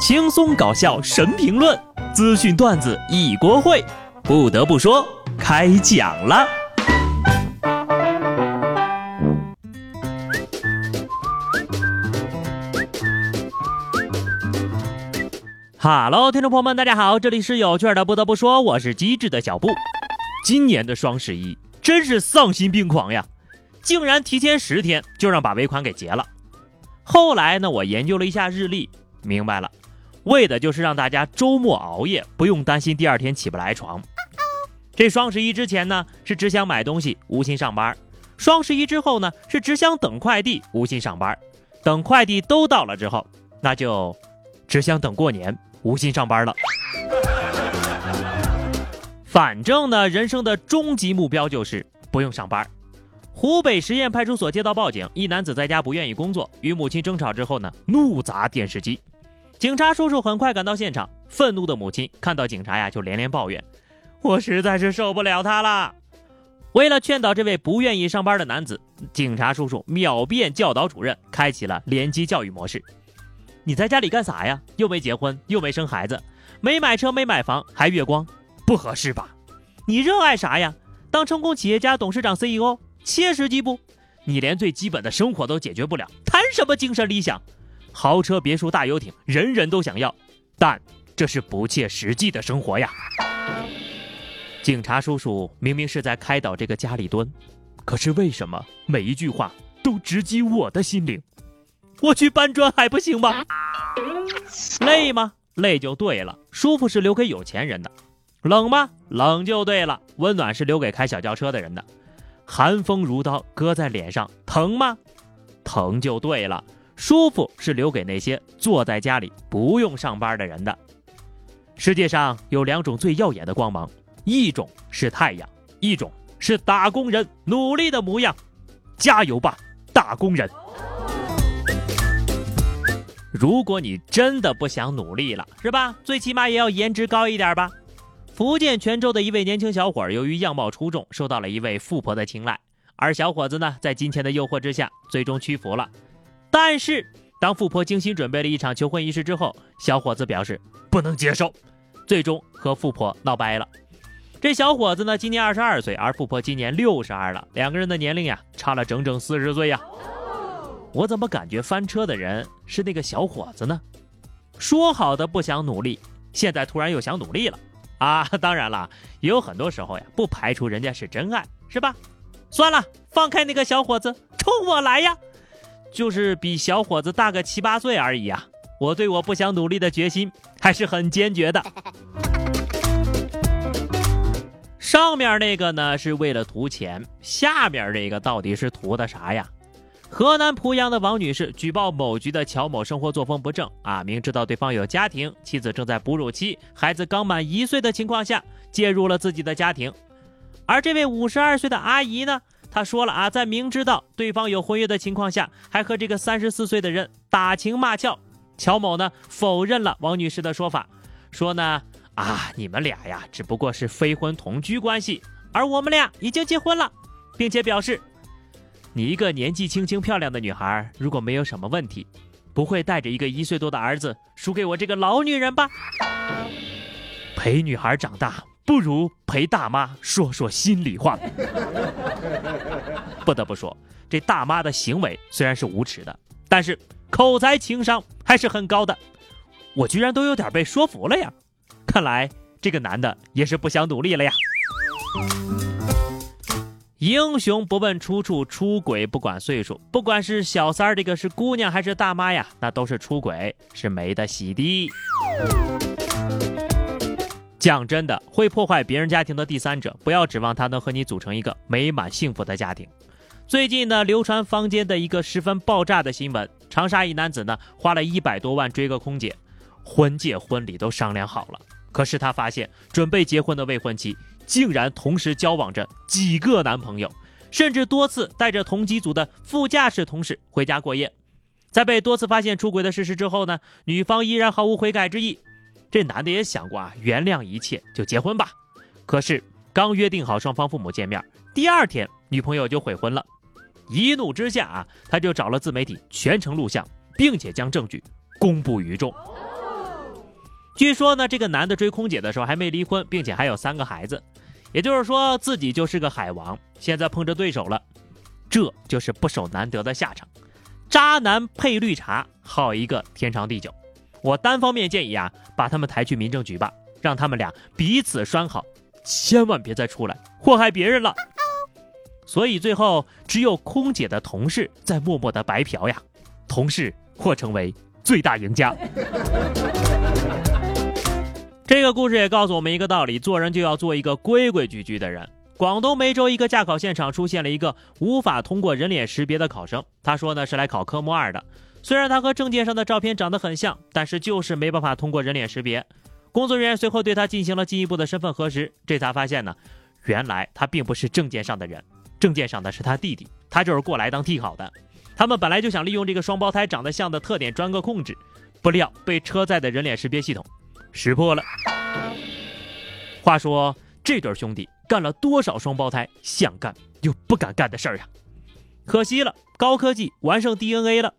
轻松搞笑神评论，资讯段子一锅烩。不得不说，开讲了。哈喽，听众朋友们，大家好，这里是有趣的。不得不说，我是机智的小布。今年的双十一真是丧心病狂呀，竟然提前十天就让把尾款给结了。后来呢，我研究了一下日历，明白了，为的就是让大家周末熬夜，不用担心第二天起不来床。这双十一之前呢，是只想买东西，无心上班；双十一之后呢，是只想等快递，无心上班。等快递都到了之后，那就只想等过年。无心上班了，反正呢，人生的终极目标就是不用上班。湖北十堰派出所接到报警，一男子在家不愿意工作，与母亲争吵之后呢，怒砸电视机。警察叔叔很快赶到现场，愤怒的母亲看到警察呀，就连连抱怨：“我实在是受不了他了。”为了劝导这位不愿意上班的男子，警察叔叔秒变教导主任，开启了联机教育模式。你在家里干啥呀？又没结婚，又没生孩子，没买车，没买房，还月光，不合适吧？你热爱啥呀？当成功企业家、董事长、CEO，切实际不？你连最基本的生活都解决不了，谈什么精神理想？豪车、别墅、大游艇，人人都想要，但这是不切实际的生活呀！警察叔叔明明是在开导这个家里蹲，可是为什么每一句话都直击我的心灵？我去搬砖还不行吗？累吗？累就对了。舒服是留给有钱人的。冷吗？冷就对了。温暖是留给开小轿车的人的。寒风如刀割在脸上，疼吗？疼就对了。舒服是留给那些坐在家里不用上班的人的。世界上有两种最耀眼的光芒，一种是太阳，一种是打工人努力的模样。加油吧，打工人！如果你真的不想努力了，是吧？最起码也要颜值高一点吧。福建泉州的一位年轻小伙，由于样貌出众，受到了一位富婆的青睐。而小伙子呢，在金钱的诱惑之下，最终屈服了。但是，当富婆精心准备了一场求婚仪式之后，小伙子表示不能接受，最终和富婆闹掰了。这小伙子呢，今年二十二岁，而富婆今年六十二了，两个人的年龄呀，差了整整四十岁呀。我怎么感觉翻车的人是那个小伙子呢？说好的不想努力，现在突然又想努力了啊！当然了，也有很多时候呀，不排除人家是真爱，是吧？算了，放开那个小伙子，冲我来呀！就是比小伙子大个七八岁而已啊！我对我不想努力的决心还是很坚决的。上面那个呢是为了图钱，下面这个到底是图的啥呀？河南濮阳的王女士举报某局的乔某生活作风不正啊，明知道对方有家庭，妻子正在哺乳期，孩子刚满一岁的情况下，介入了自己的家庭。而这位五十二岁的阿姨呢，他说了啊，在明知道对方有婚约的情况下，还和这个三十四岁的人打情骂俏。乔某呢否认了王女士的说法，说呢啊，你们俩呀只不过是非婚同居关系，而我们俩已经结婚了，并且表示。你一个年纪轻轻漂亮的女孩，如果没有什么问题，不会带着一个一岁多的儿子输给我这个老女人吧？陪女孩长大，不如陪大妈说说心里话。不得不说，这大妈的行为虽然是无耻的，但是口才情商还是很高的。我居然都有点被说服了呀！看来这个男的也是不想努力了呀。英雄不问出处，出轨不管岁数。不管是小三儿，这个是姑娘还是大妈呀，那都是出轨，是没得洗的。讲真的，会破坏别人家庭的第三者，不要指望他能和你组成一个美满幸福的家庭。最近呢，流传坊间的一个十分爆炸的新闻：长沙一男子呢，花了一百多万追个空姐，婚戒、婚礼都商量好了，可是他发现准备结婚的未婚妻。竟然同时交往着几个男朋友，甚至多次带着同机组的副驾驶同事回家过夜。在被多次发现出轨的事实之后呢，女方依然毫无悔改之意。这男的也想过啊，原谅一切就结婚吧。可是刚约定好双方父母见面，第二天女朋友就悔婚了。一怒之下啊，他就找了自媒体全程录像，并且将证据公布于众。据说呢，这个男的追空姐的时候还没离婚，并且还有三个孩子，也就是说自己就是个海王。现在碰着对手了，这就是不守难得的下场。渣男配绿茶，好一个天长地久。我单方面建议啊，把他们抬去民政局吧，让他们俩彼此拴好，千万别再出来祸害别人了。所以最后只有空姐的同事在默默的白嫖呀，同事或成为最大赢家。这个故事也告诉我们一个道理：做人就要做一个规规矩矩的人。广东梅州一个驾考现场出现了一个无法通过人脸识别的考生，他说呢是来考科目二的。虽然他和证件上的照片长得很像，但是就是没办法通过人脸识别。工作人员随后对他进行了进一步的身份核实，这才发现呢，原来他并不是证件上的人，证件上的是他弟弟，他就是过来当替考的。他们本来就想利用这个双胞胎长得像的特点钻个空子，不料被车载的人脸识别系统。识破了。话说这对兄弟干了多少双胞胎想干又不敢干的事儿呀？可惜了，高科技完胜 DNA 了。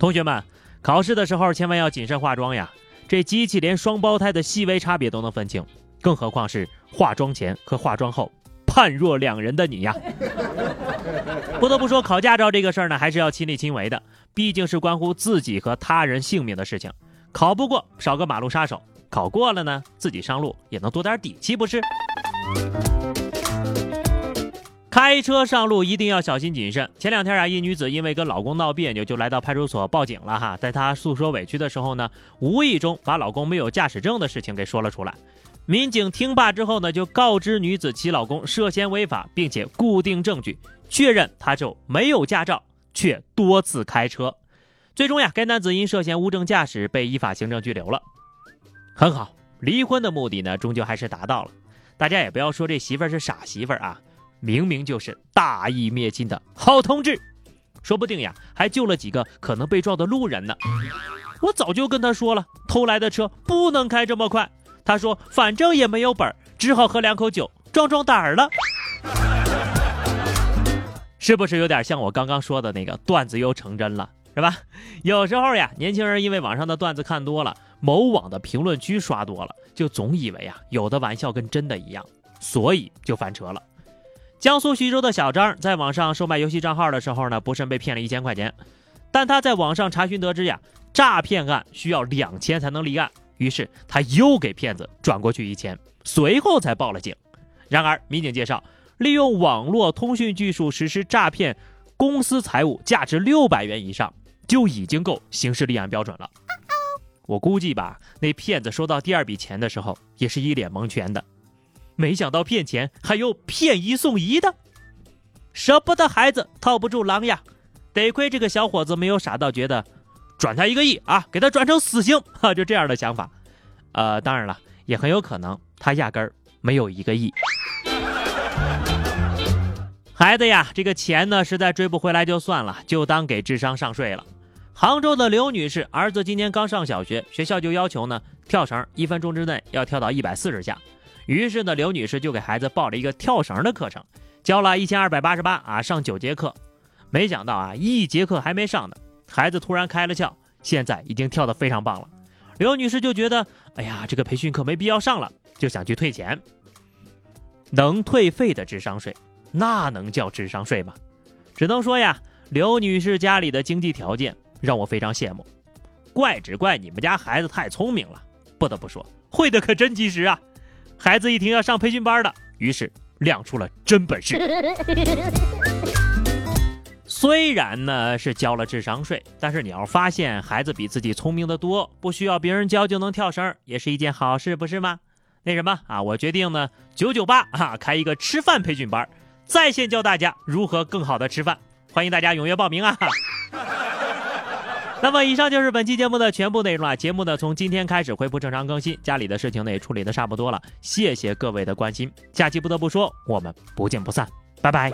同学们，考试的时候千万要谨慎化妆呀！这机器连双胞胎的细微差别都能分清，更何况是化妆前和化妆后判若两人的你呀！不得不说，考驾照这个事儿呢，还是要亲力亲为的，毕竟是关乎自己和他人性命的事情。考不过，少个马路杀手；考过了呢，自己上路也能多点底气，不是？开车上路一定要小心谨慎。前两天啊，一女子因为跟老公闹别扭，就来到派出所报警了哈。在她诉说委屈的时候呢，无意中把老公没有驾驶证的事情给说了出来。民警听罢之后呢，就告知女子其老公涉嫌违法，并且固定证据，确认他就没有驾照，却多次开车。最终呀，该男子因涉嫌无证驾驶被依法行政拘留了。很好，离婚的目的呢，终究还是达到了。大家也不要说这媳妇儿是傻媳妇儿啊，明明就是大义灭亲的好同志，说不定呀，还救了几个可能被撞的路人呢。我早就跟他说了，偷来的车不能开这么快。他说反正也没有本，只好喝两口酒壮壮胆儿了。是不是有点像我刚刚说的那个段子又成真了？是吧？有时候呀，年轻人因为网上的段子看多了，某网的评论区刷多了，就总以为啊，有的玩笑跟真的一样，所以就翻车了。江苏徐州的小张在网上售卖游戏账号的时候呢，不慎被骗了一千块钱。但他在网上查询得知呀，诈骗案需要两千才能立案，于是他又给骗子转过去一千，随后才报了警。然而，民警介绍，利用网络通讯技术实施诈骗，公司财物价值六百元以上。就已经够刑事立案标准了。我估计吧，那骗子收到第二笔钱的时候，也是一脸蒙圈的。没想到骗钱还有骗一送一的，舍不得孩子套不住狼呀！得亏这个小伙子没有傻到觉得转他一个亿啊，给他转成死刑哈，就这样的想法。呃，当然了，也很有可能他压根儿没有一个亿。孩子呀，这个钱呢，实在追不回来就算了，就当给智商上税了。杭州的刘女士儿子今年刚上小学，学校就要求呢跳绳一分钟之内要跳到一百四十下。于是呢，刘女士就给孩子报了一个跳绳的课程，交了一千二百八十八啊，上九节课。没想到啊，一节课还没上呢，孩子突然开了窍，现在已经跳得非常棒了。刘女士就觉得，哎呀，这个培训课没必要上了，就想去退钱。能退费的智商税，那能叫智商税吗？只能说呀，刘女士家里的经济条件。让我非常羡慕，怪只怪你们家孩子太聪明了。不得不说，会的可真及时啊！孩子一听要上培训班的，于是亮出了真本事。虽然呢是交了智商税，但是你要发现孩子比自己聪明的多，不需要别人教就能跳绳，也是一件好事，不是吗？那什么啊，我决定呢，九九八啊，开一个吃饭培训班，在线教大家如何更好的吃饭，欢迎大家踊跃报名啊！那么，以上就是本期节目的全部内容了。节目呢，从今天开始恢复正常更新，家里的事情呢也处理的差不多了。谢谢各位的关心，下期不得不说，我们不见不散，拜拜。